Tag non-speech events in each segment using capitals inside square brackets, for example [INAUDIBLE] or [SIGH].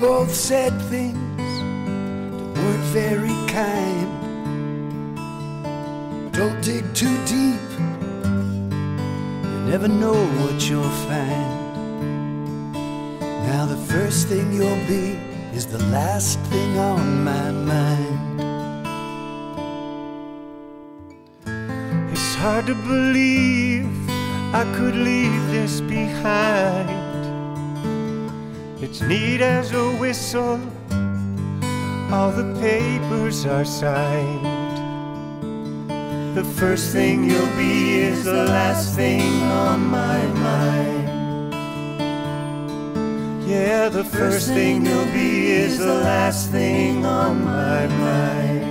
Both said things that weren't very kind. Don't dig too deep, you never know what you'll find. Now, the first thing you'll be is the last thing on my mind. It's hard to believe I could leave this behind. It's neat as a whistle, all the papers are signed. The first thing you'll be is the last thing on my mind. Yeah, the first thing you'll be is the last thing on my mind.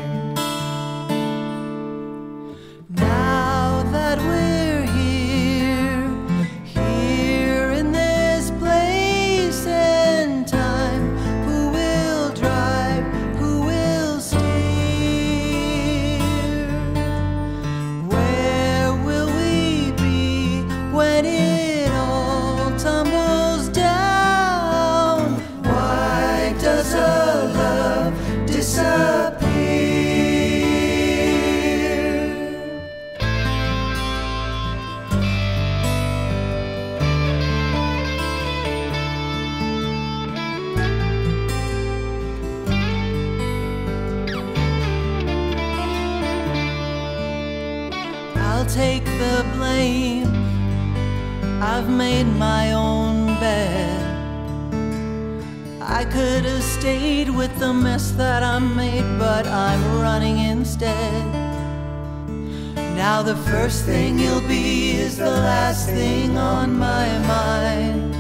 First thing you'll be is the last thing on my mind.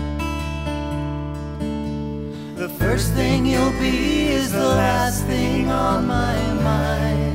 The first thing you'll be is the last thing on my mind.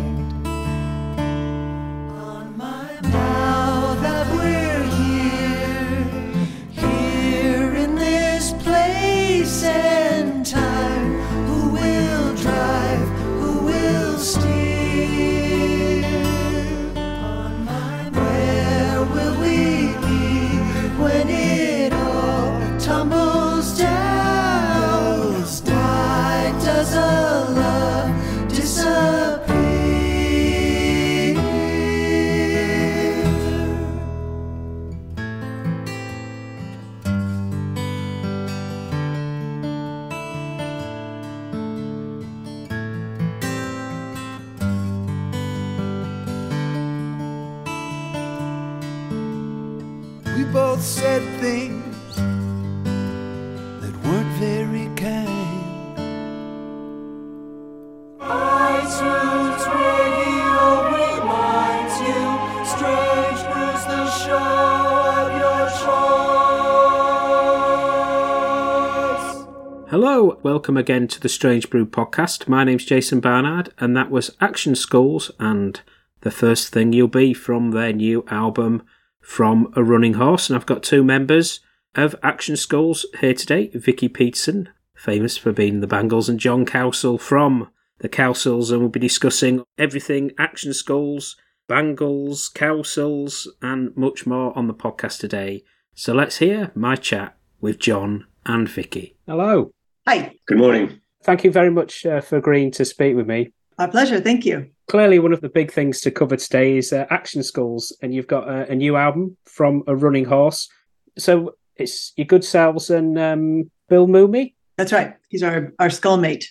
Hello, welcome again to the Strange Brew podcast. My name's Jason Barnard, and that was Action Skulls and the first thing you'll be from their new album, From a Running Horse. And I've got two members of Action Skulls here today Vicki Peterson, famous for being the Bangles, and John Cowsill from the Cowsills, and we'll be discussing everything Action Skulls, Bangles, Cowsills, and much more on the podcast today. So let's hear my chat with John and Vicki. Hello. Hi, Good morning. Thank you very much uh, for agreeing to speak with me. My pleasure. Thank you. Clearly, one of the big things to cover today is uh, Action skulls, and you've got a, a new album from a running horse. So it's your good selves and um, Bill Mumy. That's right. He's our our skullmate.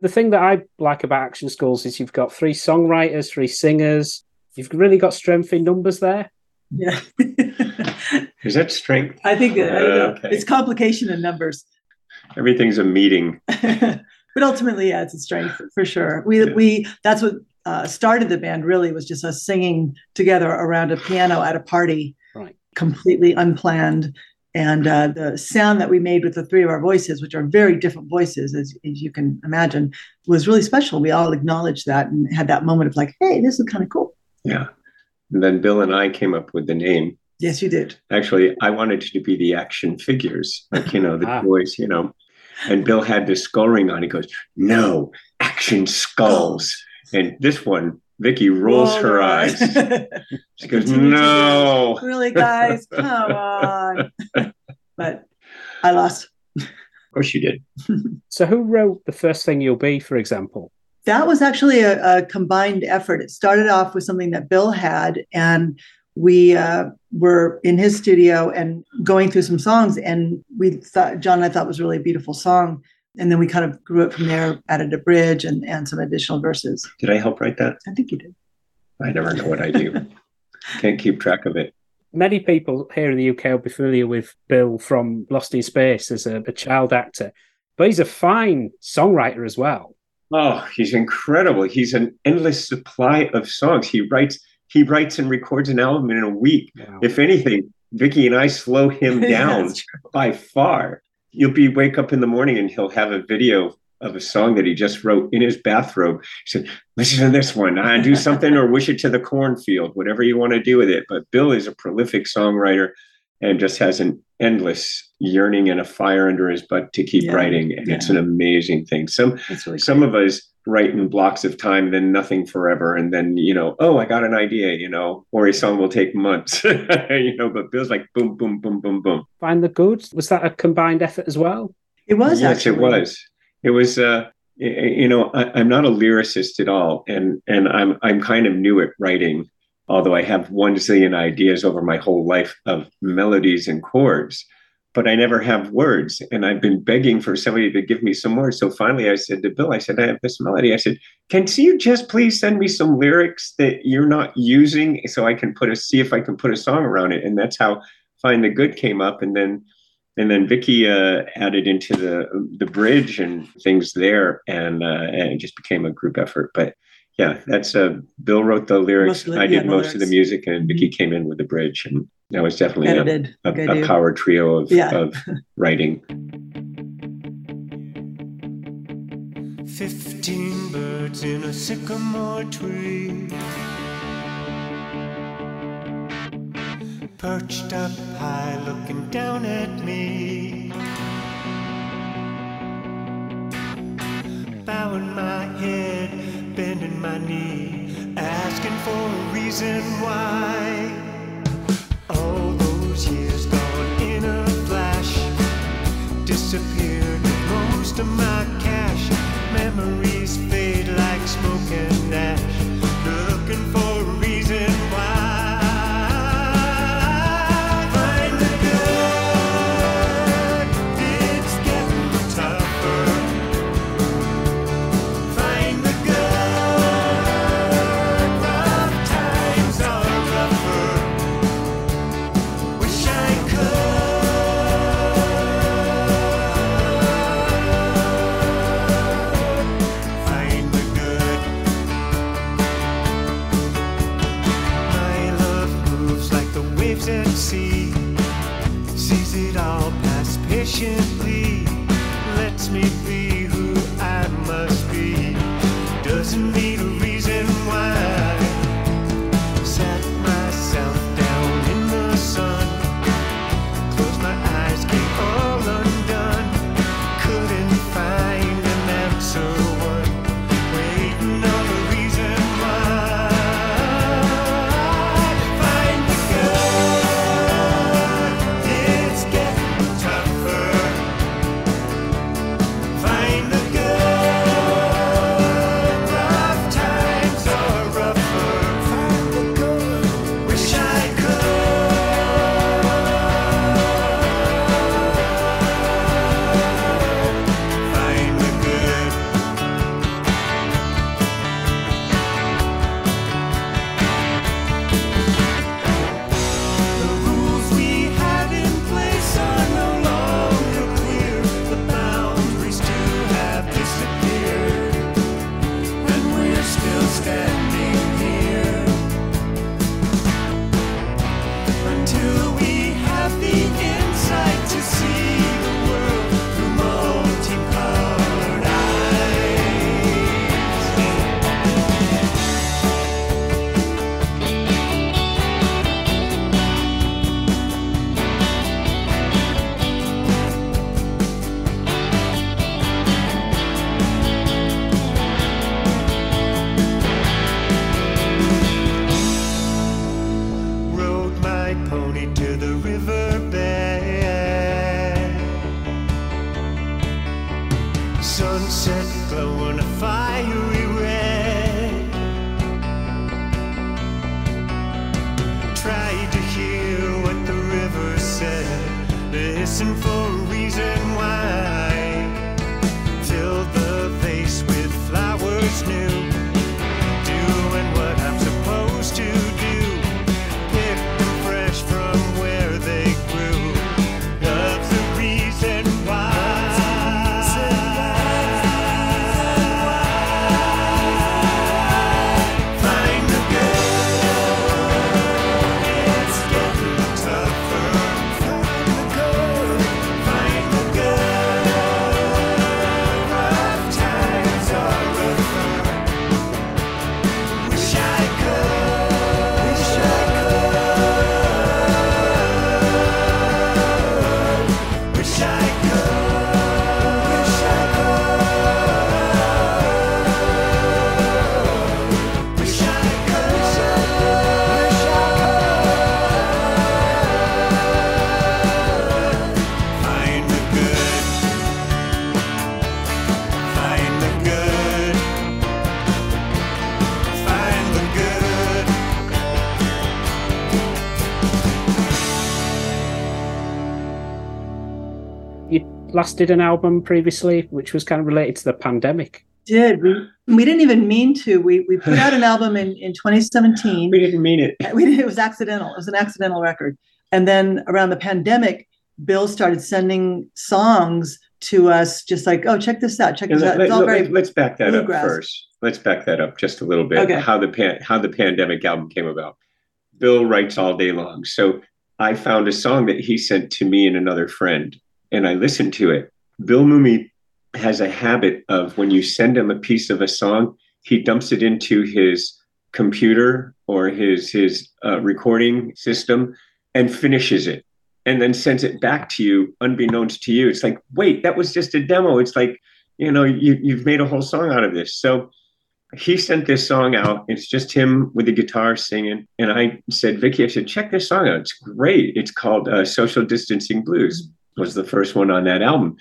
The thing that I like about Action skulls is you've got three songwriters, three singers. You've really got strength in numbers there. Yeah. [LAUGHS] Is that strength? I think that I. Okay. it's complication in numbers. Everything's a meeting. [LAUGHS] but ultimately, yeah, it's a strength for, for sure. We Yeah. we that's what uh, started the band. Really, was just us singing together around a piano at a party, Right. completely unplanned. And uh, the sound that we made with the three of our voices, which are very different voices, as, as you can imagine, was really special. We all acknowledged that and had that moment of like, "Hey, this is kind of cool." Yeah. And then Bill and I came up with the name. Yes, you did. Actually, I wanted it to be the action figures, like, you know, the Ah. toys, you know. And Bill had this skull ring on. He goes, No, action skulls. And this one, Vicki rolls Roll her her eyes. eyes. [LAUGHS] She goes, [LAUGHS] No. really, guys, come on. but I lost. Of course you did. [LAUGHS] So, who wrote The First Thing You'll Be, for example? That was actually a, a combined effort. It started off with something that Bill had, and we uh, were in his studio and going through some songs, and we thought John and I thought was really a beautiful song, and then we kind of grew it from there, added a bridge and and some additional verses. Did I help write that? I think you did. I never know what I do. [LAUGHS] Can't keep track of it. Many people here in the UK will be familiar with Bill from Lost in Space as a, a child actor, but he's a fine songwriter as well. Oh, he's incredible. He's an endless supply of songs. He writes he writes and records an album in a week. Wow. If anything, Vicki and I slow him [LAUGHS] down by far. You'll be wake up in the morning and he'll have a video of a song that he just wrote in his bathrobe. He said, "Listen to this one. I do something or wish it to the cornfield, whatever you want to do with it." But Bill is a prolific songwriter and just has an endless yearning and a fire under his butt to keep Yeah, writing, and it's an amazing thing. Some really some of us write in blocks of time, then nothing forever, and then you know, oh, I got an idea, you know, or a song will take months, [LAUGHS] you know. But Bill's like boom, boom, boom, boom, boom. Find the Good? Was that a combined effort as well? It was yes, actually. it was. It was. uh y- y- you know, I, I'm not a lyricist at all, and and I'm I'm kind of new at writing, although I have one zillion ideas over my whole life of melodies and chords, but I never have words. And I've been begging for somebody to give me some words. So finally, I said to Bill, I said, I have this melody. I said, can you just please send me some lyrics that you're not using, so I can put a see if I can put a song around it. And that's how Find the Good came up, and then and then Vicki uh, added into the the bridge and things there, and, uh, and it just became a group effort. But yeah, that's uh, Bill wrote the lyrics. I did the most of the music, and Vicki came in with the bridge, and that was definitely a, edited. a, like I a do. power trio of, Yeah. of [LAUGHS] writing. Fifteen birds in a sycamore tree. Perched up high, looking down at me. Bowing my head, bending my knee, asking for a reason why. Memories fade like smoke and ash. Looking for patient did an album previously, which was kind of related to the pandemic. Did we? We didn't even mean to. We we put out an album in in 2017. [LAUGHS] We didn't mean it. [LAUGHS] we did, it was accidental. It was an accidental record. And then around the pandemic, Bill started sending songs to us, just like, oh, check this out, check this out. It's all very Let, us back that bluegrass. up first. Let's back that up just a little bit. Okay. How the pan, how the pandemic album came about. Bill writes all day long, so I found a song that he sent to me and another friend, and I listened to it. Bill Mumy has a habit of when you send him a piece of a song, he dumps it into his computer or his his uh, recording system and finishes it and then sends it back to you unbeknownst to you. It's like wait that was just a demo. It's like you know you, you've made a whole song out of this. So he sent this song out. It's just him with the guitar singing. And i said vicki i said check this song out. It's great. It's called uh, social distancing blues was the first one on that album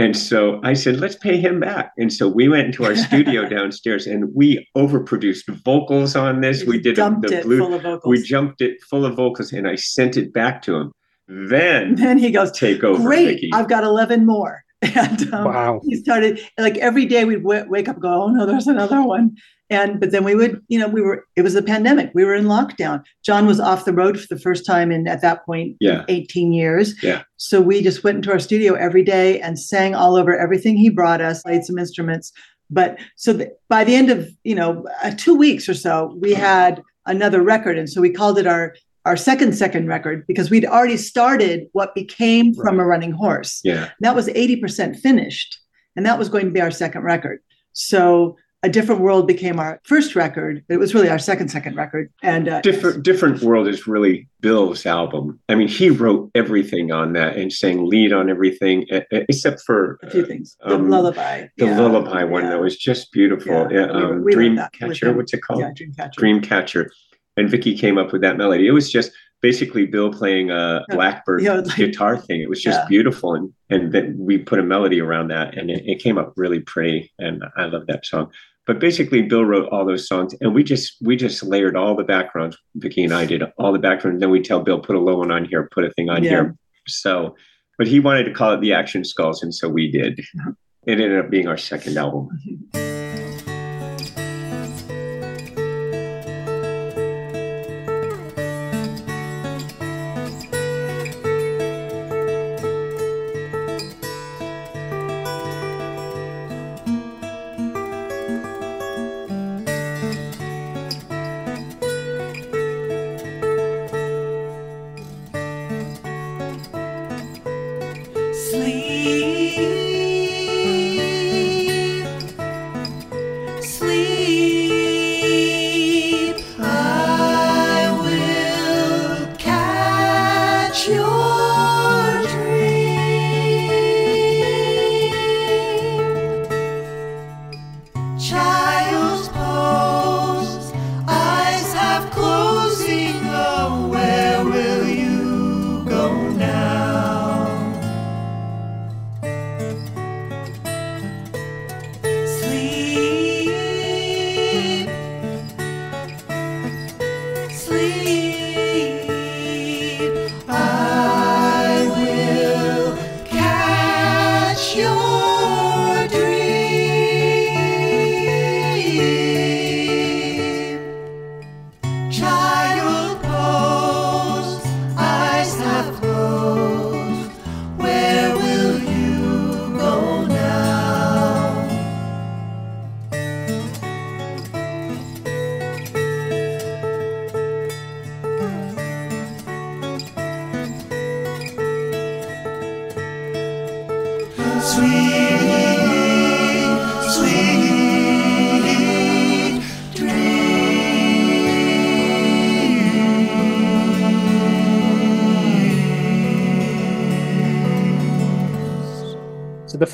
and so I said, let's pay him back. And so we went into our [LAUGHS] studio downstairs and we overproduced vocals on this. We did a, dumped the it blue, full of vocals. we jumped it full of vocals and I sent it back to him. Then [LAUGHS] then he goes, take over, great, Vicki. I've got 11 more. [LAUGHS] And um, Wow. he started like every day we'd w- wake up and go, oh no, there's another one. And but then we would, you know, we were it was a pandemic. We were in lockdown. John was off the road for the first time in at that point Yeah. 18 years. Yeah. So we just went into our studio every day and sang all over everything he brought us, played some instruments. But so th- by the end of, you know, uh, two weeks or so, we had another record. And so we called it our our second second record because we'd already started what became from a running horse. Yeah. That was 80% finished. And that was going to be our second record. So a different world became our first record. It was really our second second record. And uh, Different Different World is really Bill's album. I mean, he wrote everything on that and sang lead on everything except for a few things. The um, lullaby. the yeah, lullaby one yeah. that was just beautiful. Yeah, um, we wrote that with Dreamcatcher, what's it called? Yeah, Dreamcatcher. Dreamcatcher. And Vicki came up with that melody. It was just basically Bill playing a Blackbird Yeah, like- guitar thing. It was just Yeah. beautiful. And and then we put a melody around that and it, it came up really pretty. And I love that song. But basically Bill wrote all those songs and we just we just layered all the backgrounds. Vicki and I did all the backgrounds. Then we tell Bill, put a low one on here, put a thing on Yeah. here. So but he wanted to call it the Action Skulls, and so we did. Uh-huh. It ended up being our second album. Mm-hmm.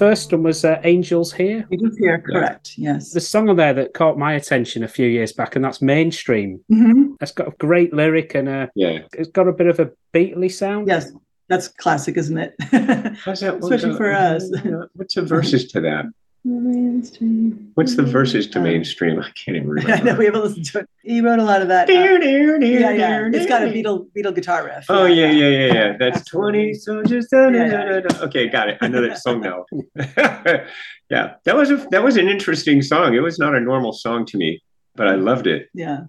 First one was uh, Angels Here. Angels Here, correct. Yes. The song on there that caught my attention a few years back, and that's Mainstream. Mhm. It's got a great lyric and a, Yeah. it's got a bit of a Beatley sound. Yes, that's classic, isn't it? [LAUGHS] How's that one Especially for us. [LAUGHS] What's the verses to that? Mainstream. What's the verses to Uh, mainstream? I can't even remember. [LAUGHS] I know we haven't listened to it. He wrote a lot of that. uh, yeah, yeah. It's got a Beatle Beatle guitar riff. Oh yeah, yeah, yeah, yeah. [LAUGHS] That's twenty soldiers. da, da, da, da, da. Okay, got it. I know that song now. [LAUGHS] yeah, that was a that was an interesting song. It was not a normal song to me, but I loved it. Yeah.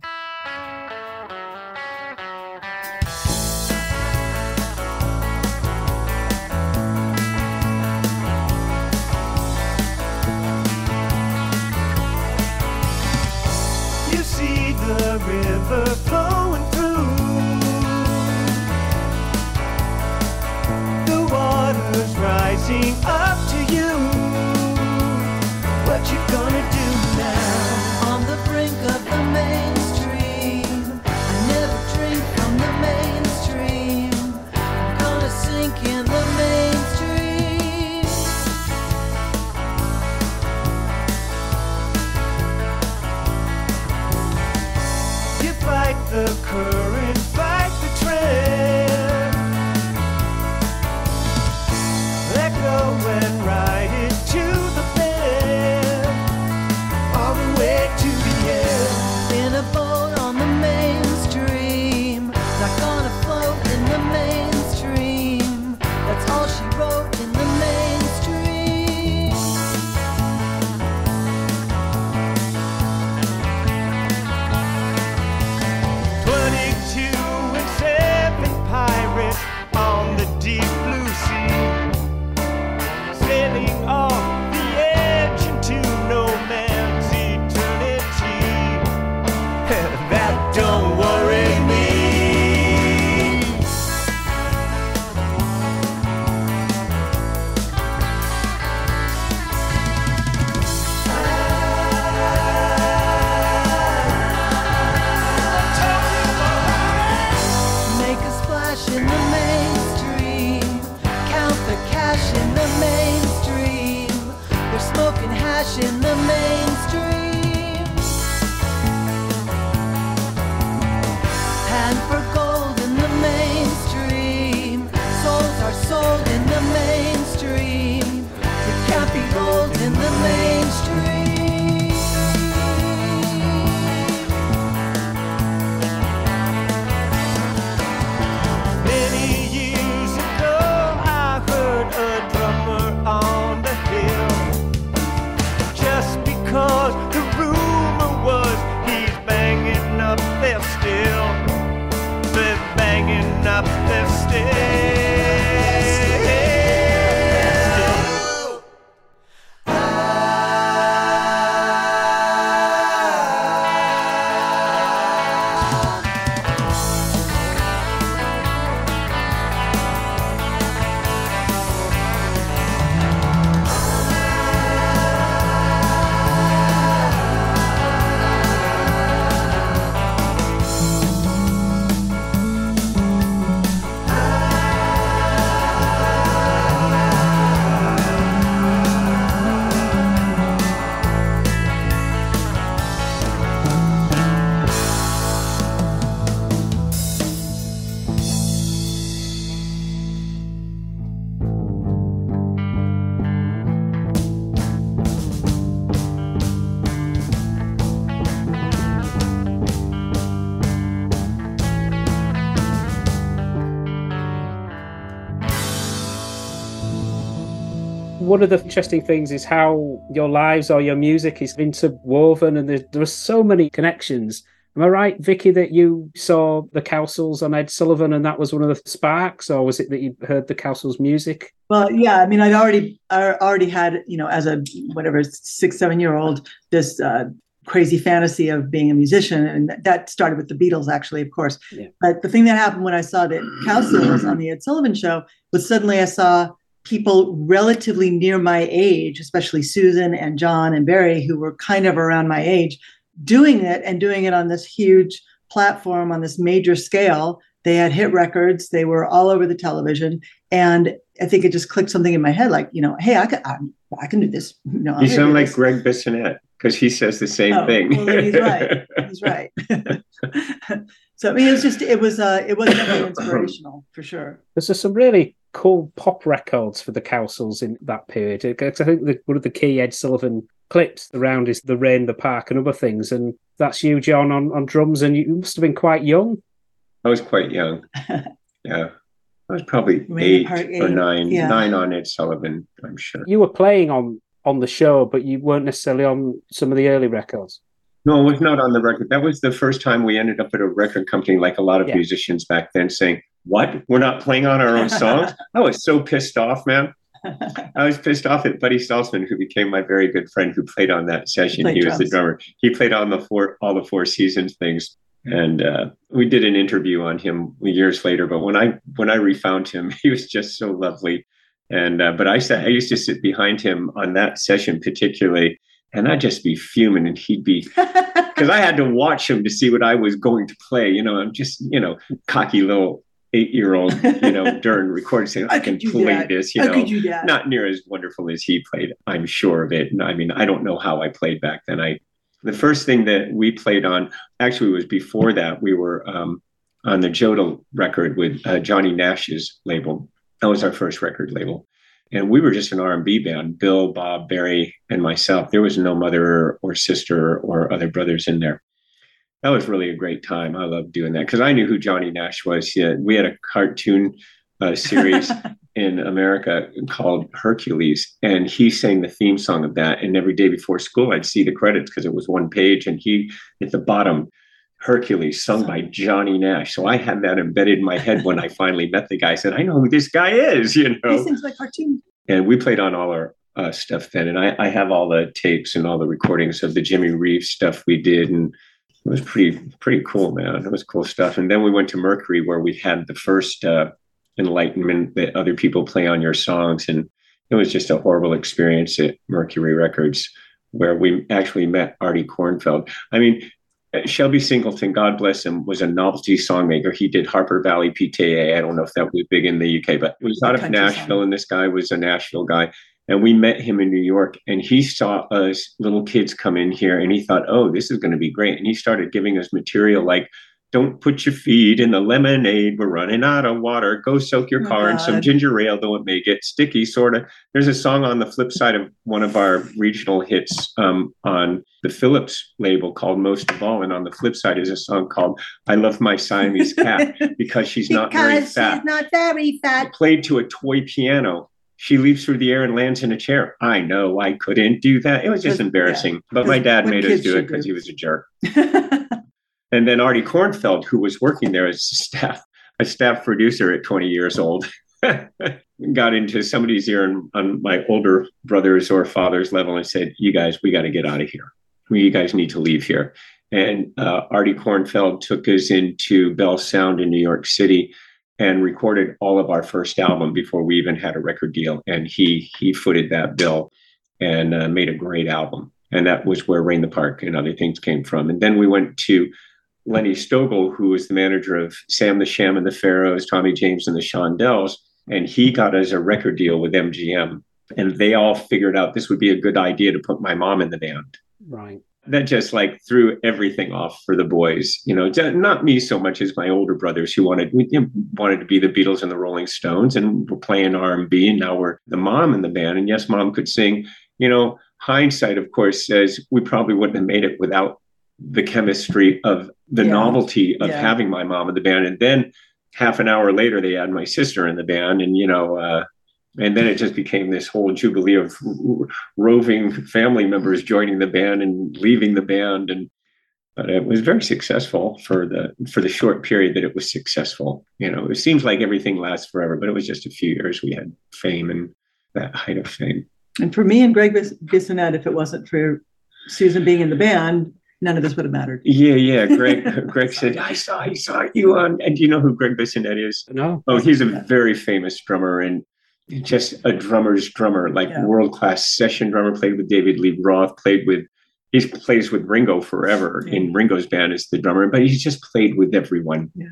One of the interesting things is how your lives or your music is interwoven, and there, there are so many connections. Am I right, Vicki, that you saw the Cowsills on Ed Sullivan, and that was one of the sparks, or was it that you heard the Cowsills' music? Well, yeah. I mean, I'd already I already had you know as a whatever six seven year old this uh, crazy fantasy of being a musician, and that started with the Beatles, actually, of course. Yeah. But the thing that happened when I saw the Cowsills on the Ed Sullivan Show was suddenly I saw people relatively near my age, especially Susan and John and Barry, who were kind of around my age, doing it and doing it on this huge platform on this major scale They had hit records. They were all over the television, and I think it just clicked something in my head, like you know, hey, I can, I, I can do this. [LAUGHS] You, know, you sound like this. Gregg Bissonette because he says the same oh, thing. well, he's right. He's right. [LAUGHS] [LAUGHS] so I mean, it was just it was uh, it was [COUGHS] definitely inspirational for sure. This is some really cool pop records for the Cowsills in that period. Uh, because I think the, one of the key Ed Sullivan clips around is the rain, the park, and other things. And that's you, John, on, on drums. And you must have been quite young. I was quite young. [LAUGHS] yeah. I was probably eight, eight, or nine, yeah. nine on Ed Sullivan, I'm sure. You were playing on on the show, but you weren't necessarily on some of the early records. No, it was not on the record. That was the first time we ended up at a record company, like a lot of yeah. musicians back then, saying, "What? We're not playing on our own songs." [LAUGHS] I was so pissed off, man. I was pissed off at Buddy Saltzman, who became my very good friend, who played on that session. He, he was the drummer. He played on the four all the Four Seasons things, and uh, we did an interview on him years later. But when I when I refound him, [LAUGHS] he was just so lovely. And uh, but I sat, I used to sit behind him on that session particularly, and I'd just be fuming, and he'd be [LAUGHS] because I had to watch him to see what I was going to play. You know, I'm just you know cocky little eight year old, you know, [LAUGHS] during recording saying, I, I can play that. this, you know, not near as wonderful as he played. I'm sure of it. And I mean, I don't know how I played back then. I, the first thing that we played on actually was before that. We were um, on the JoDa record with uh, Johnny Nash's label. That was our first record label. And we were just an R&B band, Bill, Bob, Barry, and myself. There was no mother or sister or other brothers in there that was really a great time. I loved doing that because I knew who Johnny Nash was. Yeah, we had a cartoon uh, series [LAUGHS] in America called Hercules, and he sang the theme song of that. And every day before school, I'd see the credits because it was one page, and he at the bottom. Hercules, sung by Johnny Nash. So I had that embedded in my head when I [LAUGHS] finally met the guy. I said, I know who this guy is, you know. He sings like cartoon. And we played on all our uh, stuff then. And I, I have all the tapes and all the recordings of the Jimmy Reeves stuff we did and it was pretty pretty cool, man. It was cool stuff. And then we went to Mercury where we had the first uh, enlightenment that other people play on your songs, and it was just a horrible experience at Mercury Records where we actually met Artie Kornfeld. I mean, Shelby Singleton, God bless him, was a novelty songmaker. He did Harper Valley PTA. I don't know if that was big in the UK, but it was out of Nashville, and this guy was a Nashville guy. And we met him in New York, and he saw us little kids come in here, and he thought, "Oh, this is going to be great." And he started giving us material like, "Don't put your feet in the lemonade. We're running out of water. Go soak your oh car in some ginger ale, though it may get sticky." Sort of. There's a song on the flip side of one of our regional hits um, on the Philips label called "Most of All," and on the flip side is a song called "I Love My Siamese Cat" [LAUGHS] because she's not because very fat. She's not very fat. Played to a toy piano she leaps through the air and lands in a chair. I know I couldn't do that. It was just embarrassing. Yeah. But my dad made us do it because he was a jerk. [LAUGHS] and then Artie Kornfeld, who was working there as a staff, a staff producer at 20 years old, [LAUGHS] got into somebody's ear on, on my older brother's or father's level and said, You guys, we got to get out of here. You guys need to leave here. And uh, Artie Kornfeld took us into Bell Sound in New York City and recorded all of our first album before we even had a record deal. And he he footed that bill and uh, made a great album. And that was where Rain the Park and other things came from. And then we went to Lenny Stogel, who was the manager of Sam the Sham and the Pharaohs, Tommy James and the Shondells, and he got us a record deal with MGM. And they all figured out this would be a good idea to put my mom in the band. Right that just like threw everything off for the boys. You know, not me so much as my older brothers who wanted we you know, wanted to be the Beatles and the Rolling Stones, and we're playing R and B. And now we're the mom in the band, and yes, mom could sing. You know, hindsight, of course, says we probably wouldn't have made it without the chemistry of the yeah. novelty of yeah. having my mom in the band, and then half an hour later they had my sister in the band, and you know. Uh, and then it just became this whole jubilee of roving family members joining the band and leaving the band. And but it was very successful for the for the short period that it was successful. You know it seems like everything lasts forever but it was just a few years we had fame and that height of fame. And for me and gregg bissonette if it wasn't for susan being in the band none of this would have mattered. Yeah yeah. Greg [LAUGHS] greg said i saw i saw you on and do you know who gregg bissonette is? No. Oh he's a very famous drummer and just a drummer's drummer, like yeah. world class session drummer. Played with David Lee Roth. Played with he plays with Ringo forever yeah. in Ringo's band as the drummer, but he's just played with everyone. Yeah.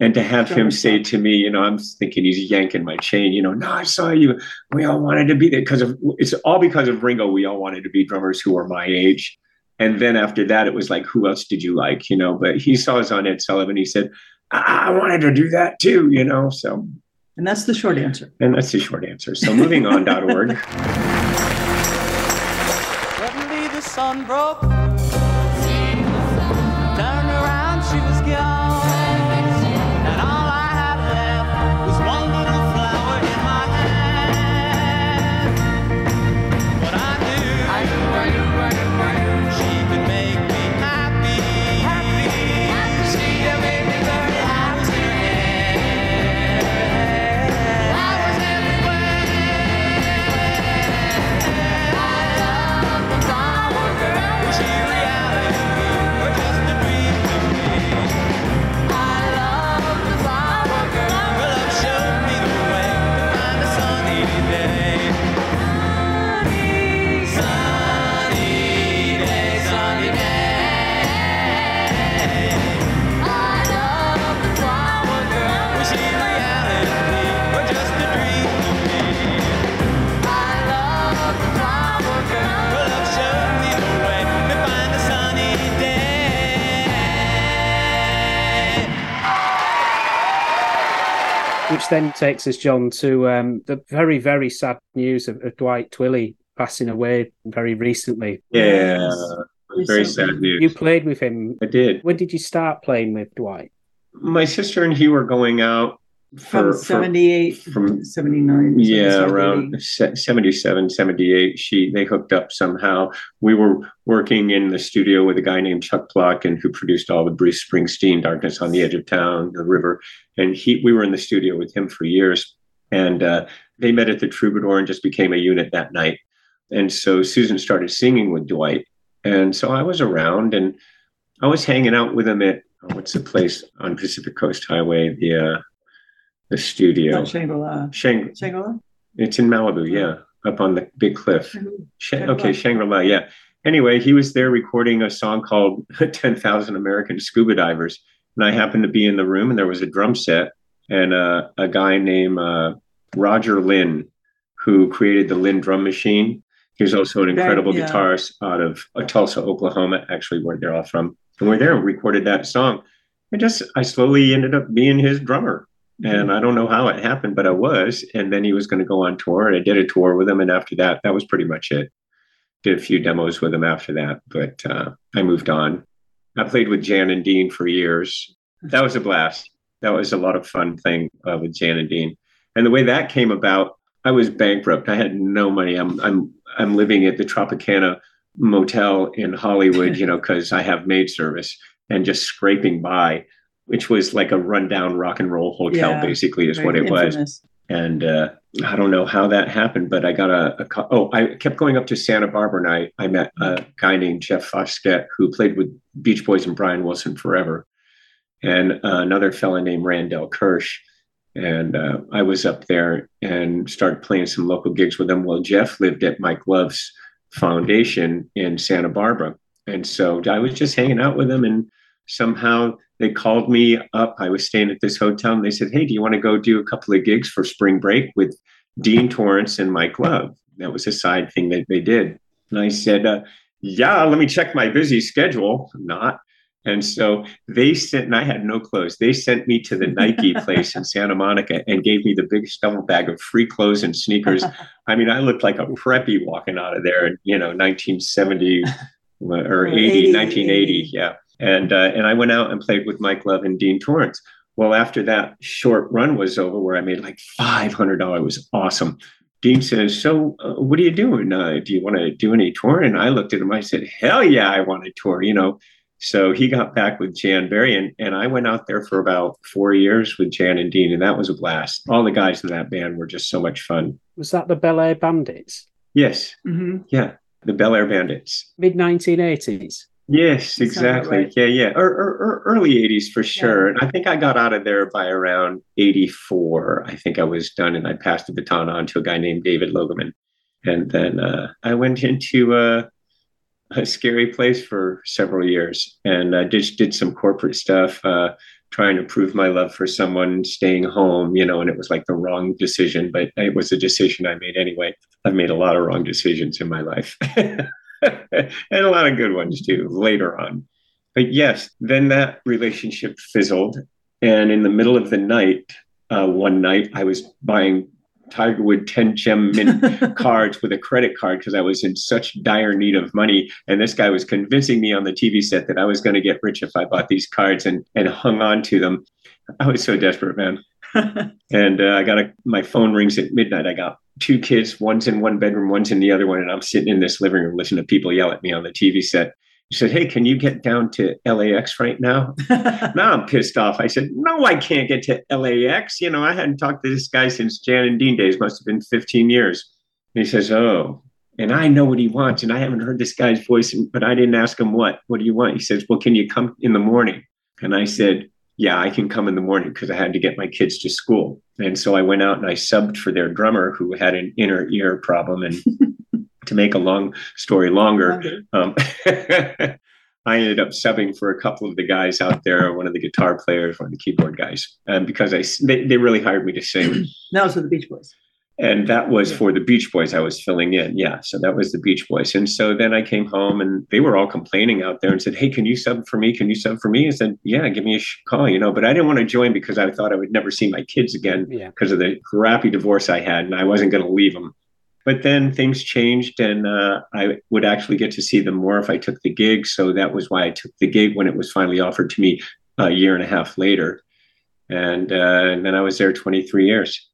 And to have him say to me, you know, I'm thinking he's yanking my chain, you know, no, I saw you. We all wanted to be there because of it's all because of Ringo. We all wanted to be drummers who were my age. And then after that, it was like, who else did you like? You know, but he saw us on Ed Sullivan. He said, I, I wanted to do that too, you know. So, And that's the short answer. and that's the short answer. So moving on.org. [LAUGHS] Suddenly the sun broke. Which then takes us, John, to um, the very, very sad news of, of Dwight Twilley passing away very recently. Yeah. Very sad news. You played with him. I did. When did you start playing with Dwight? My sister and he were going out From for, for 78 from- 79. yeah 77, around 77 78 she they hooked up somehow we were working in the studio with a guy named chuck plotkin who produced all the bruce springsteen darkness on the edge of town the river and he we were in the studio with him for years and uh, they met at the troubadour and just became a unit that night and so susan started singing with dwight and so i was around and i was hanging out with him at oh, what's the place on pacific coast highway the uh, the studio Shangri-La. Shang- Shangri-La? it's in Malibu, yeah, up on the big cliff. Shangri-La. okay, Shangri La, yeah. Anyway, he was there recording a song called [LAUGHS] 10,000 American Scuba Divers. And I happened to be in the room, and there was a drum set and uh, a guy named uh, Roger Linn, who created the Linn drum machine. He was also an Right, incredible yeah. guitarist out of uh, Tulsa, Oklahoma, actually, where they're all from. And we're there and recorded that song. And just, I slowly ended up being his drummer. And I don't know how it happened, but I was. And then he was going to go on tour, and I did a tour with him. And after that, that was pretty much it. Did a few demos with him after that, but uh, I moved on. I played with Jan and Dean for years. That was a blast. That was a lot of fun thing uh, with Jan and Dean. And the way that came about, I was bankrupt. I had no money. I'm I'm I'm living at the Tropicana Motel in Hollywood, you know, [LAUGHS] because I have maid service and just scraping by, which was like a rundown rock and roll hotel, Yeah, basically, is what it was infamous. And uh, I don't know how that happened, but I got a, a oh, I kept going up to Santa Barbara, and I, I met a guy named Jeff Foskett who played with Beach Boys and Brian Wilson forever, and uh, another fella named Randell Kirsch, and uh, I was up there and started playing some local gigs with them. Well, Jeff lived at Mike Love's foundation in Santa Barbara, and so I was just hanging out with him, and somehow they called me up. I was staying at this hotel and they said, Hey, do you want to go do a couple of gigs for spring break with Dean Torrence and Mike Love? That was a side thing that they did. And I said, uh, Yeah, let me check my busy schedule. Not. And so they sent, and I had no clothes. They sent me to the [LAUGHS] Nike place in Santa Monica and gave me the big shovel bag of free clothes and sneakers. I mean, I looked like a preppy walking out of there in, you know, 1970 [LAUGHS] or 80, 80, 1980. 80. Yeah. And, uh, and I went out and played with Mike Love and Dean Torrence. Well, after that short run was over, where I made like $500, it was awesome. Dean says, So, uh, what are you doing? Uh, do you want to do any tour? And I looked at him, I said, Hell yeah, I want to tour, you know. So he got back with Jan Berry, and, and I went out there for about four years with Jan and Dean, and that was a blast. All the guys in that band were just so much fun. Was that the Bel Air Bandits? Yes, Mhm. yeah, the Bel Air Bandits. Mid 1980s? Yes, That sounds about exactly. right. Yeah, yeah. Or, or, or early 80s for sure. And I think I got out of there by around 84. I think I was done and I passed the baton on to a guy named David Logeman. And then uh, I went into uh, a scary place for several years and I just did some corporate stuff. Uh, trying to prove my love for someone, staying home, you know, and it was like the wrong decision, but it was a decision I made anyway. I've made a lot of wrong decisions in my life [LAUGHS] [LAUGHS] and a lot of good ones too later on. But yes, then that relationship fizzled. And in the middle of the night, uh, one night, I was buying Tiger Wood 10 gem mint [LAUGHS] cards with a credit card because I was in such dire need of money. And this guy was convincing me on the TV set that I was going to get rich if I bought these cards and, and hung on to them. I was so desperate, man. [LAUGHS] and uh, I got a, my phone rings at midnight. I got two kids, one's in one bedroom, one's in the other one. And I'm sitting in this living room listening to people yell at me on the TV set. He said, Hey, can you get down to LAX right now? [LAUGHS] now I'm pissed off. I said, No, I can't get to LAX. You know, I hadn't talked to this guy since Jan and Dean days, must have been 15 years. And he says, Oh, and I know what he wants. And I haven't heard this guy's voice, but I didn't ask him what. What do you want? He says, Well, can you come in the morning? And I said, Yeah, I can come in the morning because I had to get my kids to school. And so I went out and I subbed for their drummer who had an inner ear problem. And [LAUGHS] to make a long story longer, um, [LAUGHS] I ended up subbing for a couple of the guys out there, one of the guitar players, one of the keyboard guys, um, because I they, they really hired me to sing. that was for the Beach Boys. And that was for the Beach Boys I was filling in. Yeah. So that was the Beach Boys. And so then I came home and they were all complaining out there and said, Hey, can you sub for me? Can you sub for me? I said, Yeah, give me a call, you know, but I didn't want to join because I thought I would never see my kids again Yeah. because of the crappy divorce I had and I wasn't going to leave them. But then things changed, and uh, I would actually get to see them more if I took the gig. So that was why I took the gig when it was finally offered to me a year and a half later. And, uh, and then I was there 23 years.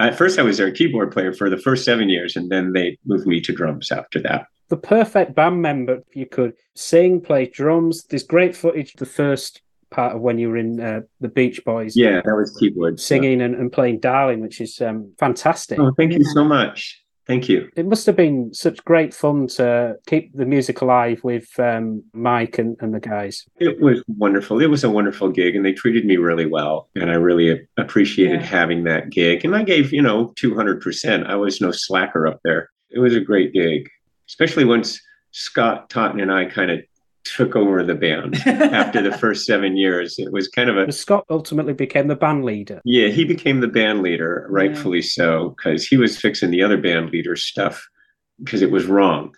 At first, I was their keyboard player for the first seven years, and then they moved me to drums after that. The perfect band member. You could sing, play drums. There's great footage. The first part of when you were in uh, the Beach Boys. Yeah, that was keyboard. Singing and, and playing Darling, which is um, fantastic. Oh, thank you so much. Thank you. It must have been such great fun to keep the music alive with um, Mike and, and the guys. It was wonderful. It was a wonderful gig, and they treated me really well. And I really appreciated Yeah. having that gig. And I gave, you know, 200%. I was no slacker up there. It was a great gig, especially once Scott Totten and I kind of took over the band after the [LAUGHS] first seven years. It was kind of a Scott ultimately became the band leader. yeah, he became the band leader, rightfully so, because he was fixing the other band leader stuff because it was wrong.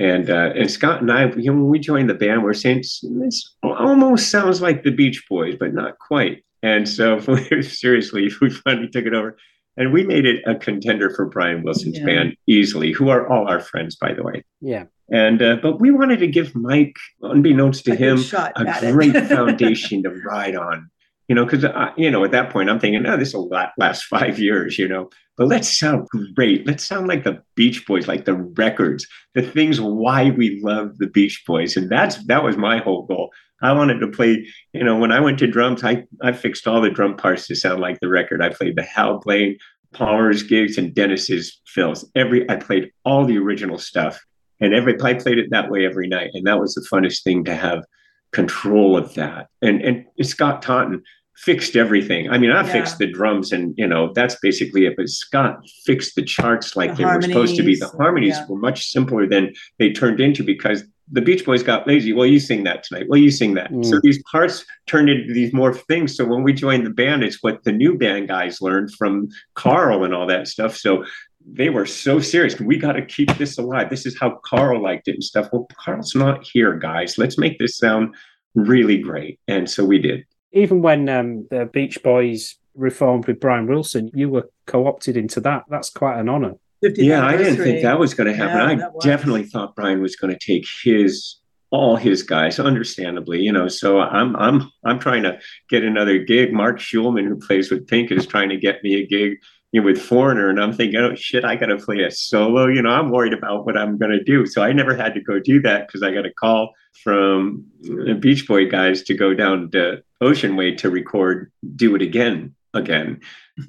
And uh, and Scott and I, you know, when we joined the band, we're saying it's, it's almost sounds like the Beach Boys, but not quite. And so [LAUGHS] seriously, we finally took it over, and we made it a contender for Brian Wilson's Yeah. band easily, who are all our friends, by the way. Yeah. And uh, but we wanted to give Mike, unbeknownst to A him, a great [LAUGHS] foundation to ride on. You know, because you know at that point I'm thinking, oh, this will la- last [LAUGHS] five years. You know, but let's sound great. Let's sound like the Beach Boys, like the records, the things why we love the Beach Boys, and that's that was my whole goal. I wanted to play. You know, when I went to drums, I I fixed all the drum parts to sound like the record. I played the Hal Blaine, Palmer's gigs, and Dennis's fills. Every I played all the original stuff and every I played it that way every night, and that was the funnest thing to have control of that. And and Scott Totten fixed everything. I mean, I Yeah. fixed the drums, and you know that's basically it. But Scott fixed the charts like The they were supposed to be. The harmonies, harmonies yeah. were much simpler than they turned into because the Beach Boys got lazy. Well, you sing that tonight. Well, you sing that. Mm. So these parts turned into these more things. So when we joined the band, it's what the new band guys learned from Carl and all that stuff. So they were so serious. We got to keep this alive. This is how Carl liked it and stuff. Well, Carl's not here, guys. Let's make this sound really great. And so we did. Even when um, the Beach Boys reformed with Brian Wilson, you were co opted into that. That's quite an honour. Yeah, I didn't think that was going to happen. Yeah, I definitely thought Brian was going to take his all his guys, understandably, you know. So I'm I'm I'm trying to get another gig. Mark Schulman, who plays with Pink, is trying to get me a gig you know, with Foreigner, and I'm thinking, oh shit, I got to play a solo. You know, I'm worried about what I'm going to do. So I never had to go do that because I got a call from the Beach Boy guys to go down to Ocean Way to record "Do It Again" again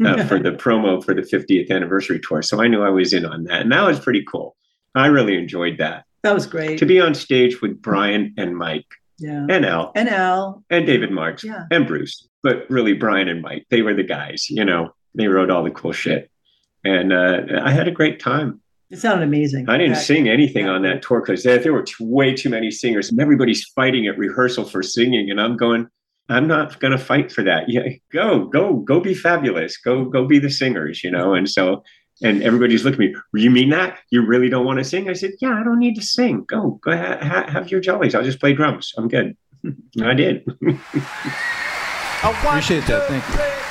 uh, [LAUGHS] for the promo for the 50th anniversary tour. So I knew I was in on that. And that was pretty cool. I really enjoyed that. that was great. To be on stage with Brian and Mike yeah. and Al And Al. and David Marks Yeah. and Bruce, but really Brian and Mike, they were the guys, you know, they wrote all the cool shit. And uh, I had a great time. It sounded amazing. I didn't That- sing anything yeah. on that tour because there, there were t- way too many singers and everybody's fighting at rehearsal for singing. And I'm going, I'm not going to fight for that. Yeah, go, go, go be fabulous. Go, go be the singers, you know? And so, and everybody's looking at me, you mean that? You really don't want to sing? I said, yeah, I don't need to sing. Go, go ha- ha- have your jollies. I'll just play drums. I'm good. [LAUGHS] and I did. I [LAUGHS] Appreciate that. Thank you.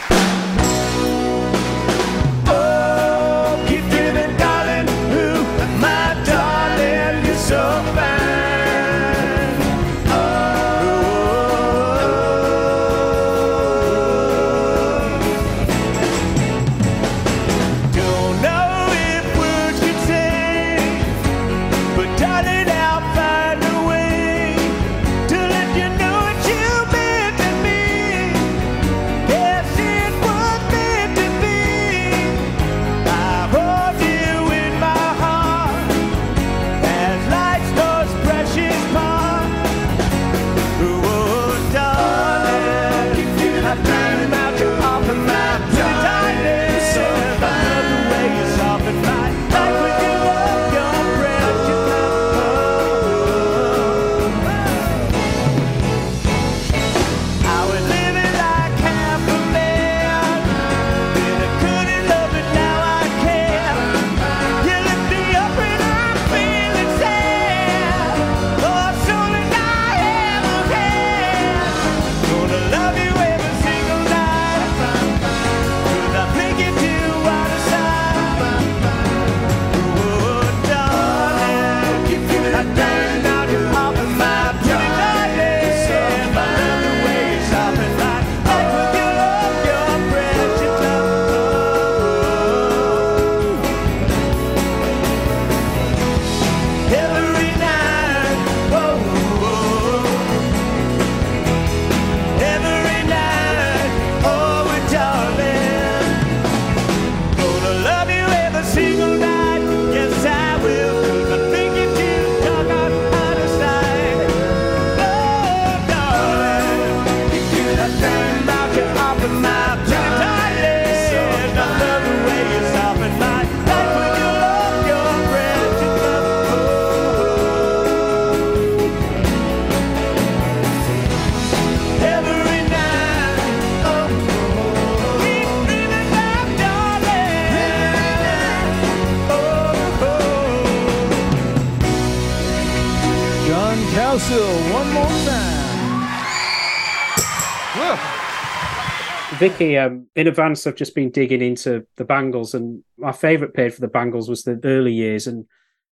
Vicki, um, in advance, I've just been digging into the Bangles, and my favourite period for the Bangles was the early years. And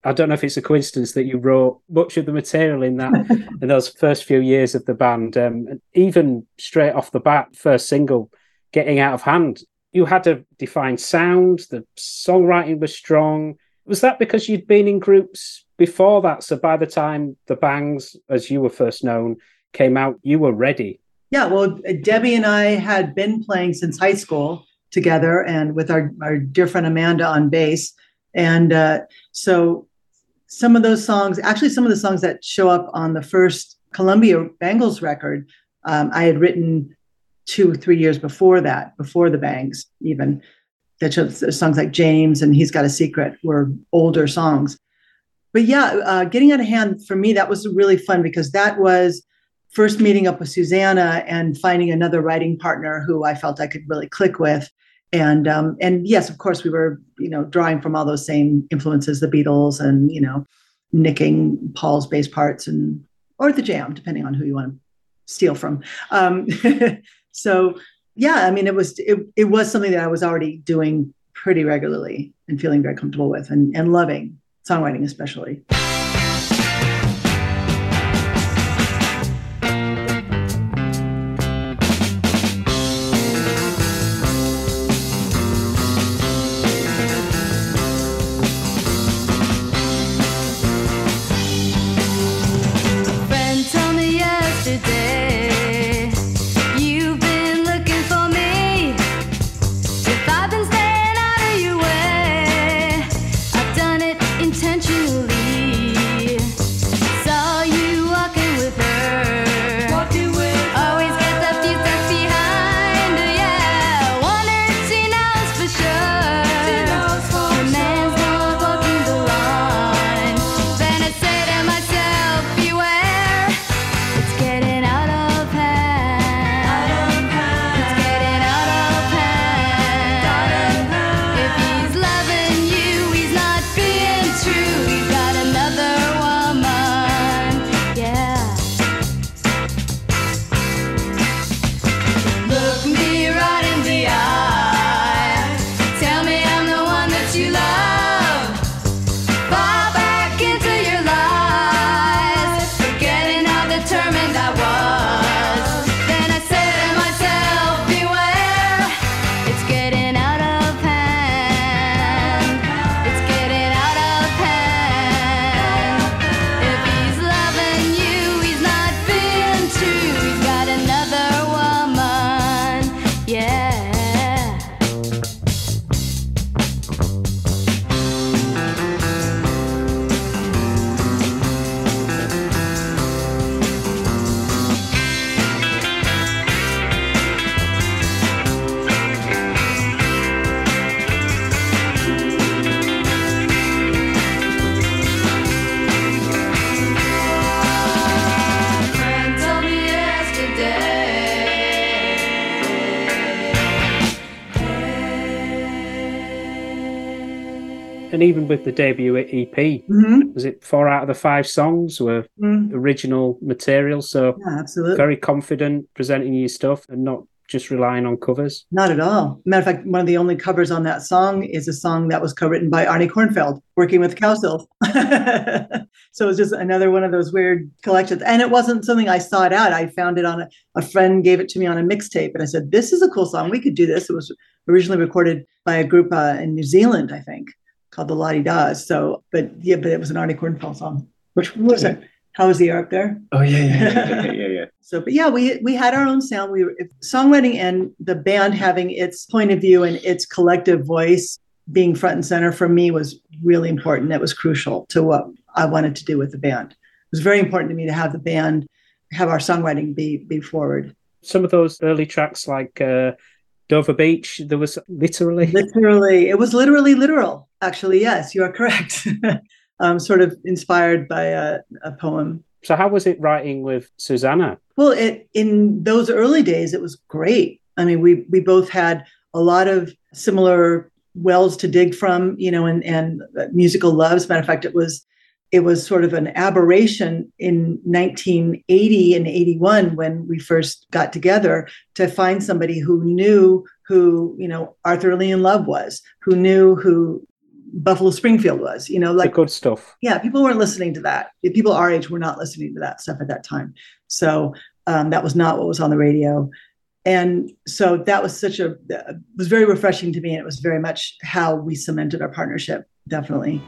I don't know if it's a coincidence that you wrote much of the material in that [LAUGHS] in those first few years of the band. Um, and even straight off the bat, first single, "Getting Out of Hand," you had a defined sound. The songwriting was strong. Was that because you'd been in groups before that? So by the time the Bangs, as you were first known, came out, you were ready. Yeah, well, Debbi and I had been playing since high school together, and with our our dear friend Amanda on bass, and uh, so some of those songs, actually, some of the songs that show up on the first Columbia Bangles record, um, I had written two, three years before that, before the Bangs, even. That shows songs like James and He's Got a Secret were older songs. But yeah, uh, getting out of hand for me, that was really fun because that was first meeting up with Susanna and finding another writing partner who I felt I could really click with. And um, and yes, of course, we were you know drawing from all those same influences, the Beatles, and you know nicking Paul's bass parts and or the Jam, depending on who you want to steal from. Um, [LAUGHS] so yeah, I mean, it was it, it was something that I was already doing pretty regularly and feeling very comfortable with and, and loving songwriting especially. With the debut EP, Mhm. was it four out of the five songs were Mm, original material? So yeah, absolutely. very confident presenting your stuff and not just relying on covers. Not at all. Matter of fact, one of the only covers on that song is a song that was co-written by Artie Kornfeld, working with Cowsills. [LAUGHS] so it was just another one of those weird collections. And it wasn't something I sought out. I found it on a, a friend gave it to me on a mixtape, and I said, "This is a cool song. We could do this." It was originally recorded by a group uh, in New Zealand, I think, called the La De Da's. So, but yeah, but it was an Artie Kornfeld song. Which What was it? How was the art there? Oh yeah, yeah, yeah, yeah, yeah. yeah. [LAUGHS] So, but yeah, we we had our own sound. We were songwriting and the band having its point of view and its collective voice being front and center for me was really important. It was crucial to what I wanted to do with the band. It was very important to me to have the band have our songwriting be be forward. Some of those early tracks, like uh, Dover Beach, there was literally Literally, it was literally literal. Actually, yes, you are correct. [LAUGHS] um, sort of inspired by a, a poem So how was it writing with Susanna? Well, it in those early days, it was great. I mean, we we both had a lot of similar wells to dig from, you know, and and musical loves. Matter of fact, it was it was sort of an aberration in 1980 and 81 when we first got together to find somebody who knew who you know Arthur Lee in Love was, who knew who Buffalo Springfield was, you know, The like good stuff. yeah, people weren't listening to that. People our age were not listening to that stuff at that time. So um, that was not what was on the radio. And so that was such a was very refreshing to me. And it was very much how we cemented our partnership, definitely.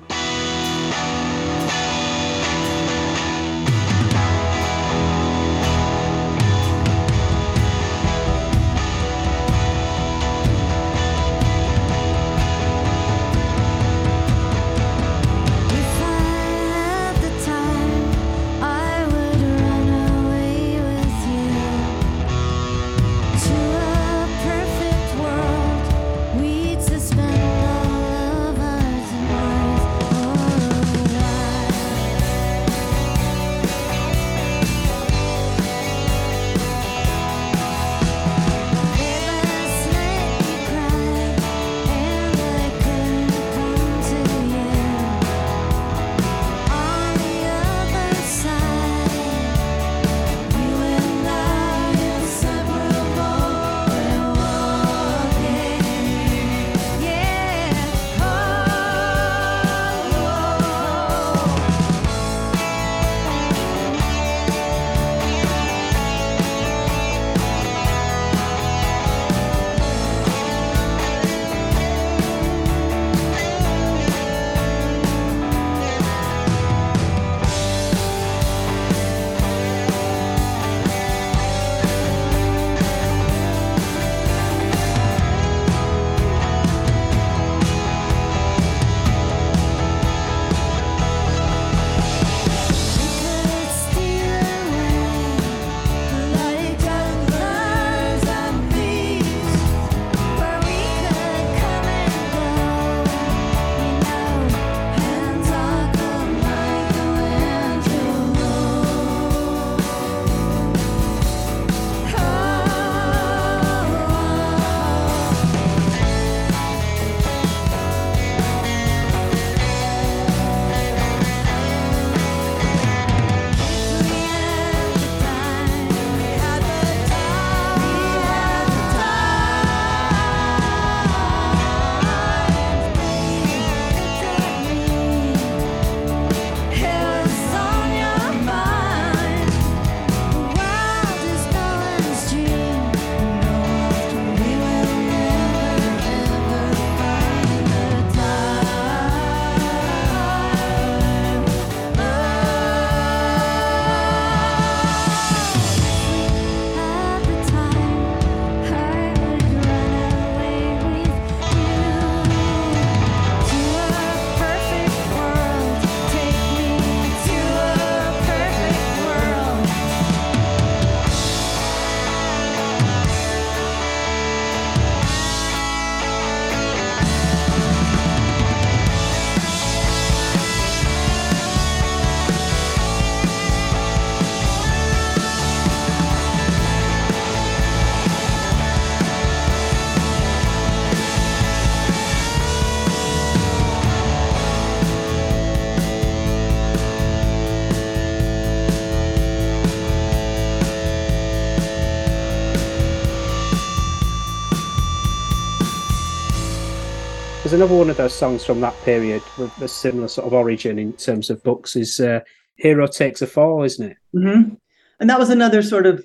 There's another one of those songs from that period with a similar sort of origin in terms of books is uh, Hero Takes a Fall, isn't it? hmm And that was another sort of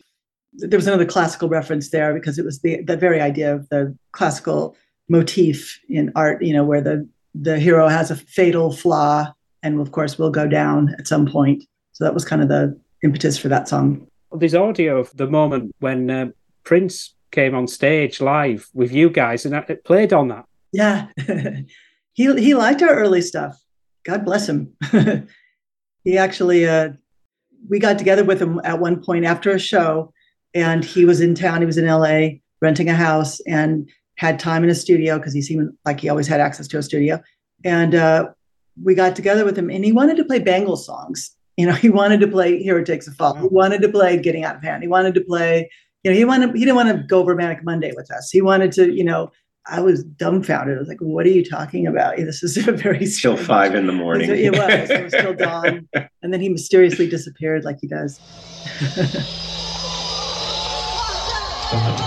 there was another classical reference there because it was the the very idea of the classical motif in art, you know, where the the hero has a fatal flaw and of course will go down at some point. So that was kind of the impetus for that song. There's audio of the moment when uh, Prince came on stage live with you guys and it played on that. Yeah. [LAUGHS] he he liked our early stuff. God bless him. [LAUGHS] he actually uh we got together with him at one point after a show and he was in town, he was in LA renting a house and had time in a studio because he seemed like he always had access to a studio. And uh we got together with him and he wanted to play Bangles songs. You know, [LAUGHS] he wanted to play Hero Takes a Fall. He wanted to play Getting Out of Hand. He wanted to play, you know, he wanted he didn't want to go Romantic Monday with us. He wanted to, you know, I was dumbfounded. I was like, "What are you talking about? [LAUGHS] This is a very still five in the morning. It was. It was still [LAUGHS] dawn, and then he mysteriously disappeared, like he does. [LAUGHS]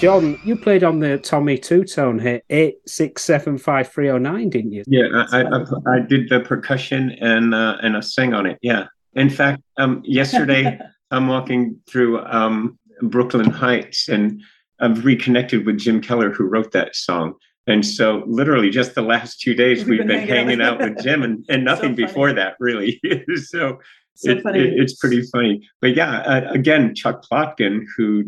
John, you played on the Tommy Tutone hit eight six seven five three zero nine, didn't you? Yeah, I, I, I, did the percussion and uh, and I sang on it. Yeah. In fact, um, yesterday [LAUGHS] I'm walking through um, Brooklyn Heights and I've reconnected with Jim Keller, who wrote that song. And so, literally, just the last two days, We've we've, been been, hanging out. with Jim, and, and [LAUGHS] nothing funny. before that, really. [LAUGHS] so, So it- funny. it- it's pretty funny. But yeah, uh, again, Chuck Plotkin, who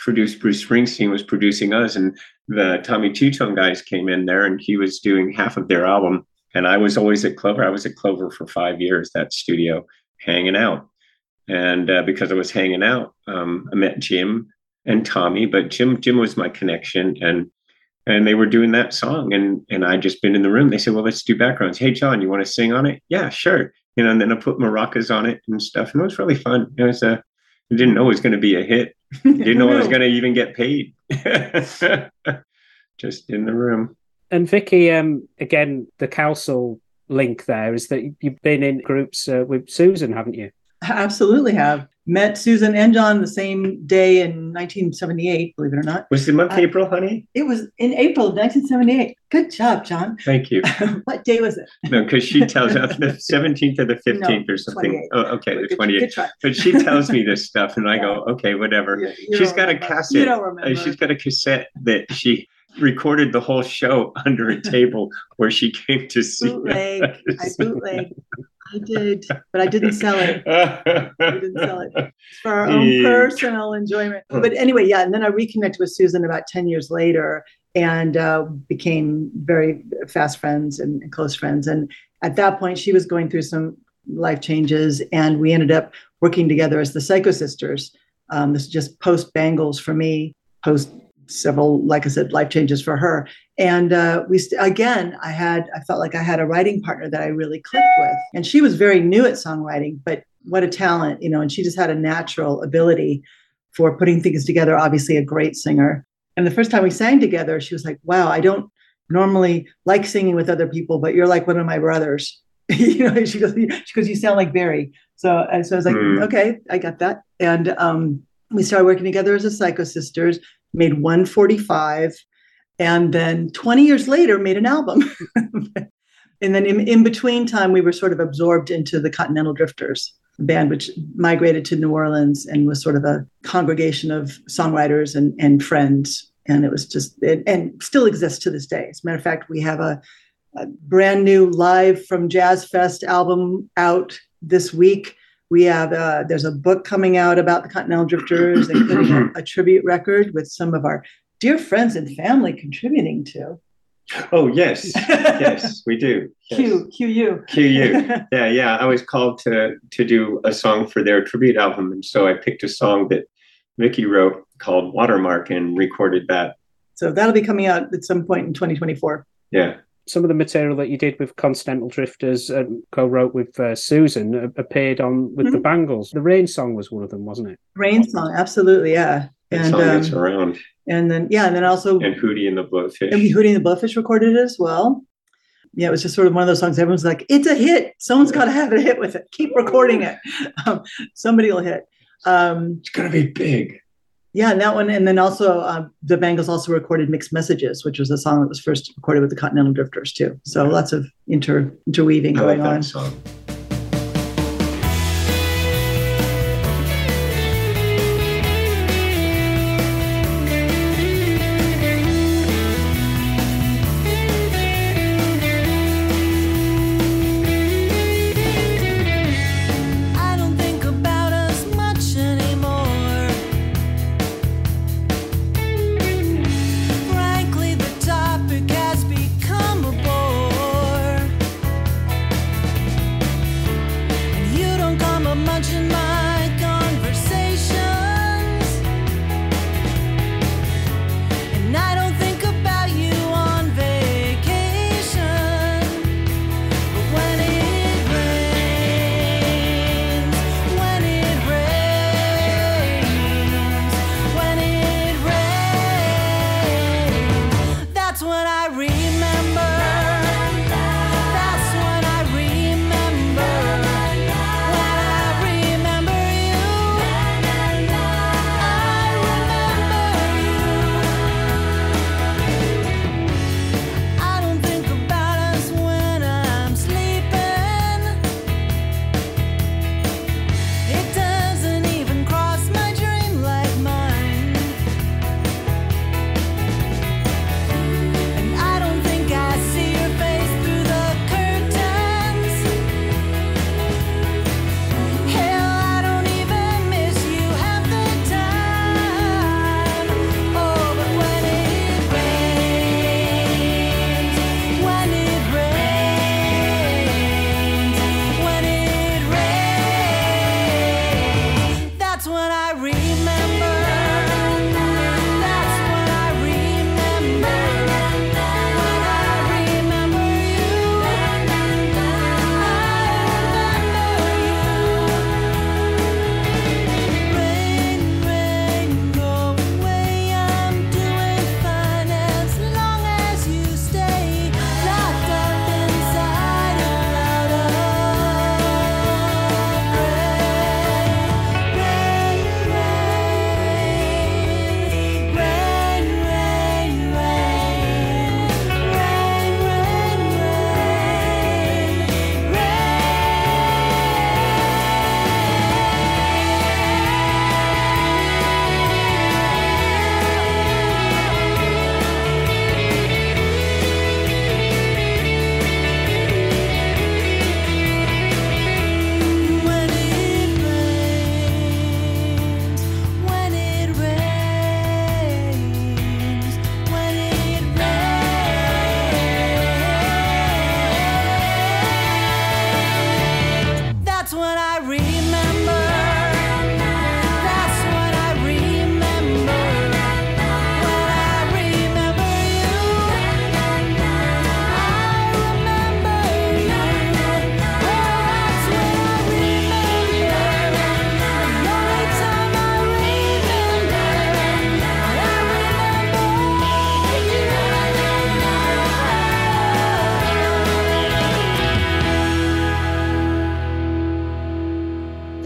produced Bruce Springsteen, was producing us, and the Tommy Tutone guys came in there, and he was doing half of their album. And I was always at Clover. I was at Clover for five years, that studio, hanging out. And uh, because I was hanging out, um, I met Jim and Tommy, but Jim Jim was my connection, and and they were doing that song, and and I just been in the room. They said, "Well, let's do backgrounds." Hey, John, you want to sing on it? Yeah, sure. You know, and then I put maracas on it and stuff, and it was really fun. It was a, I didn't know it was going to be a hit. [LAUGHS] Didn't know I was going to even get paid. [LAUGHS] just in the room. And Vicki, um, again, the Cowsill link there is that you've been in groups uh, with Susan, haven't you? Absolutely have. Met Susan and John the same day in 1978, believe it or not. Was the month I- April, honey? It was in April of 1978. Good job, John. Thank you. [LAUGHS] what day was it? No, because she tells us the [LAUGHS] 17th or the 15th No, or something. 28th. Oh, okay, the 28th. Good try. [LAUGHS] But she tells me this stuff, and I go, okay, whatever. You- you She's got a cassette. You don't Uh, remember. she's got a cassette that she recorded the whole show under a table where she came to see bootleg. I bootleg. I did, but I didn't sell it. [LAUGHS] I didn't sell it. It's for our own Yeah. personal enjoyment. But anyway, yeah. And then I reconnected with Susan about 10 years later and uh, became very fast friends and, and close friends. And at that point, she was going through some life changes, and we ended up working together as the Psycho Sisters. Um, this is just post Bangles for me, post several, like I said, life changes for her. And uh, we st- again, I had, I felt like I had a writing partner that I really clicked with, and she was very new at songwriting, but what a talent, you know. And she just had a natural ability for putting things together. Obviously, a great singer. And the first time we sang together, she was like, "Wow, I don't normally like singing with other people, but you're like one of my brothers." [LAUGHS] you know, she goes, she goes, "You sound like Barry." So, and so I was like, Hmm. "Okay, I got that." And um, we started working together as a Psycho Sisters. Made 145 and then 20 years later made an album. [LAUGHS] And then in, in between time we were sort of absorbed into the continental drifters band which migrated to new orleans and was sort of a congregation of songwriters and, and friends. And it was just it, and still exists to this day. As a matter of fact we have a, a brand new live from jazz fest album out this week we have uh, there's a book coming out about the continental drifters including a, a tribute record with some of our dear friends and family contributing to. Oh, yes. [LAUGHS] Yes, we do. Yes. Q, QU. QU. [LAUGHS] Yeah, yeah. I was called to to do a song for their tribute album, and so I picked a song that Vicki wrote called Watermark and recorded that. so that'll be coming out at some point in 2024. Yeah. Some of the material that you did with Continental Drifters and co-wrote with uh, Susan uh, appeared on with the Mhm. Bangles. The Rain song was one of them, wasn't it? Rain song, absolutely, yeah. That And song gets um, around. and then yeah, and then also And Hootie and the Blowfish. and Hootie and the Blowfish recorded it as well. Yeah, it was just sort of one of those songs. Everyone's like, "It's a hit. Someone's got to have a hit with it. Keep recording it. [LAUGHS] Um, somebody will hit." Um, It's gonna be big. Yeah, and that one, and then also uh, the Bangles also recorded "Mixed Messages," which was a song that was first recorded with the Continental Drifters too. So lots of inter interweaving I like going on. song.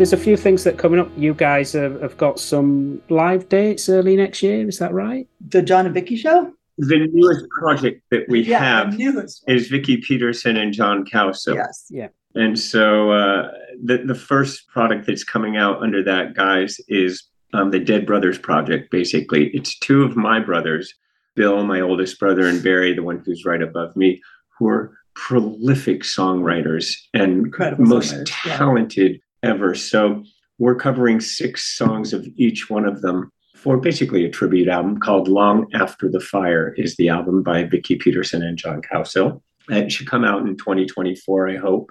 There's a few things that are coming up. You guys have, have got some live dates early next year. Is that right? The John and Vicki show. The newest project that we yeah, have newest is Vicki Peterson and John Cowsill. yes. Yeah. And so uh, the the first product that's coming out under that guys is um, the Dead Brothers Project. Basically, it's two of my brothers, Bill, my oldest brother, and Barry, the one who's right above me, who are prolific songwriters and Incredible most songwriters, yeah. talented ever. So we're covering six songs of each one of them for basically a tribute album called "Long After the Fire." Is the album by Vicki Peterson and John Cowsill. It should come out in 2024, I hope.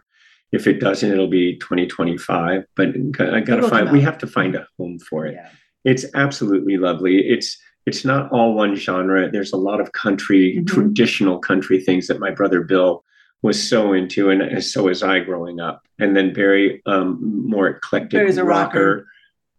If it doesn't, it'll be 2025. But I got to find. We have to find a home for it. Yeah. It's absolutely lovely. It's it's not all one genre. There's a lot of country, Mhm. traditional country things that my brother Bill was so into, and so was I growing up. And then Barry, um, more eclectic Barry's a rocker.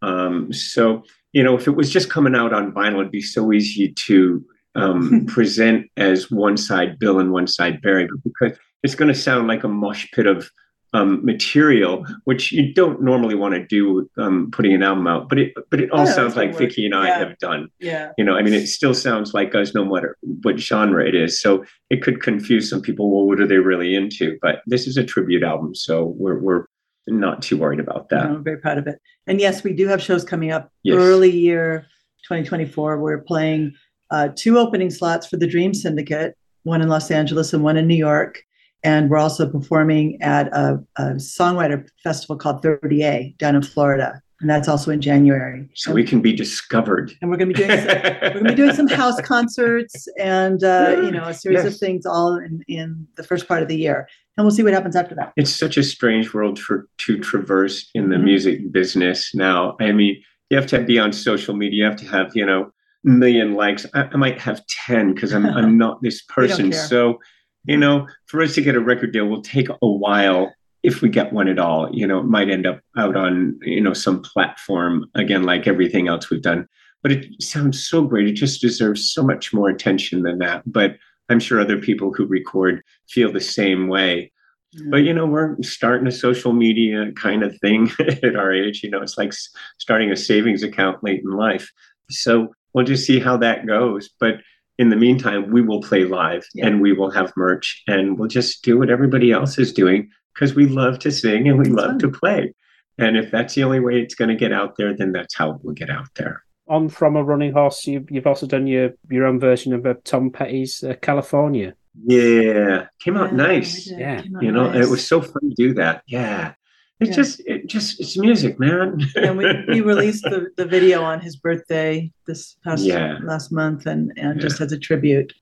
Um, so you know, if it was just coming out on vinyl, it'd be so easy to um, [LAUGHS] present as one side Bill and one side Barry, but because it's going to sound like a mush pit of um, material, which you don't normally want to do um, putting an album out. But it but it all Yeah, sounds like. Vicki and I Yeah. have done. Yeah. You know, I mean, it still sounds like us, no matter what genre it is. So it could confuse some people. Well, what are they really into? But this is a tribute album, so we're we're not too worried about that. I'm very proud of it. And yes, we do have shows coming up Yes. early year 2024. We're playing uh, two opening slots for the Dream Syndicate, one in Los Angeles and one in New York. And we're also performing at a, a songwriter festival called 30A down in Florida. And that's also in January. So we can be discovered. and we're going to be doing some, we're going to be doing some house concerts and uh, you know a series of things all in, in the first part of the year. And we'll see what happens after that. it's such a strange world for to traverse in the Mhm. music business now. I mean, you have to be on social media. You have to have you know a million likes. I, I might have ten because I'm I'm not this [LAUGHS] person. So you know, for us to get a record deal will take a while if we get one at all. You know, it might end up out on you know some platform again, like everything else we've done. But it sounds so great. It just deserves so much more attention than that. But I'm sure other people who record feel the same way mm. but you know we're starting a social media kind of thing [LAUGHS] at our age you know it's like starting a savings account late in life so we'll just see how that goes but in the meantime we will play live Yeah. and we will have merch and we'll just do what everybody else is doing because we love to sing and we It's love fun. to play and if that's the only way it's going to get out there then that's how it will get out there On from a running horse, you've, you've also done your your own version of uh, Tom Petty's uh, California. yeah came out Yeah, nice. Yeah, out you know nice. it was so fun to do that yeah it's Yeah. just it just it's music man and we, we [LAUGHS] released the, the video on his birthday this past Yeah. last month and and just as a tribute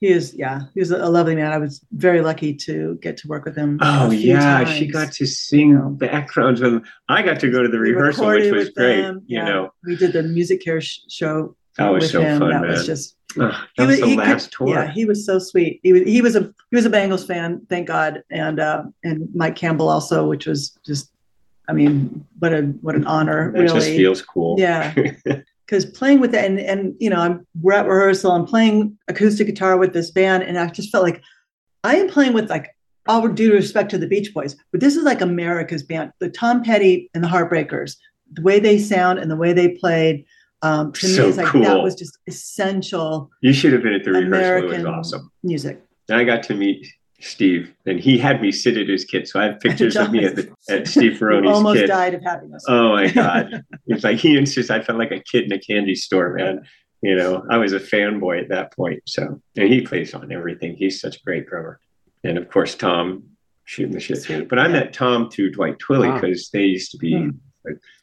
he is yeah he was a lovely man i was very lucky to get to work with him Oh yeah, she got to sing backgrounds with them. I got to go to the We rehearsal, which was great. them, You yeah. know, we did the music care sh- show That was with so him fun, that was just Ugh, he that was the he could- tour. Yeah, he was so sweet. He was he was a he was a Bangles fan, thank God, and uh, and Mike Campbell also, which was just, I mean, what a what an honor, it just feels cool. Yeah, [LAUGHS] because playing with it and and you know I'm we're at rehearsal. I'm playing acoustic guitar with this band, and I just felt like I am playing with like all due respect to the Beach Boys, but this is like America's band, the Tom Petty and the Heartbreakers, the way they sound and the way they played. Um, to So me, it's like that was just essential You should have been at the rehearsal. It was awesome. music. And I got to meet Steve, and he had me sit at his kit. So I have [LAUGHS] pictures of me at, the, at Steve [LAUGHS] You Ferrone's almost kit. died of happiness. Oh my God. [LAUGHS] it's like he insists I felt like a kid in a candy store, man. You know, I was a fanboy at that point. So, and he plays on everything. He's such a great drummer. And of course, Tom shooting the shit. Sweet. But I Yeah. met Tom through Dwight Twilley Wow. because they used to be.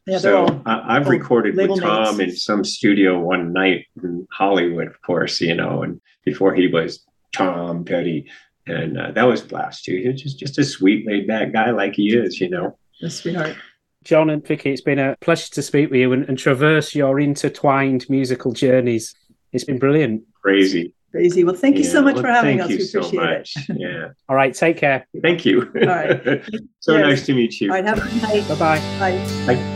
Yeah, so all I, I've recorded with Tom mates. in some studio one night in Hollywood, of course, you know, and before he was Tom Petty. And uh, that was a blast too. He was just, just a sweet, laid back guy like he is, you know. a sweetheart. John and Vicki, it's been a pleasure to speak with you and, and traverse your intertwined musical journeys. It's been brilliant. Crazy. Crazy. Well, thank you so much well, for having thank us. you We so appreciate much. it. Yeah. All right, take care. Thank you. All right. [LAUGHS] so Yes. nice to meet you. All right. Have a good night. Bye bye. Bye.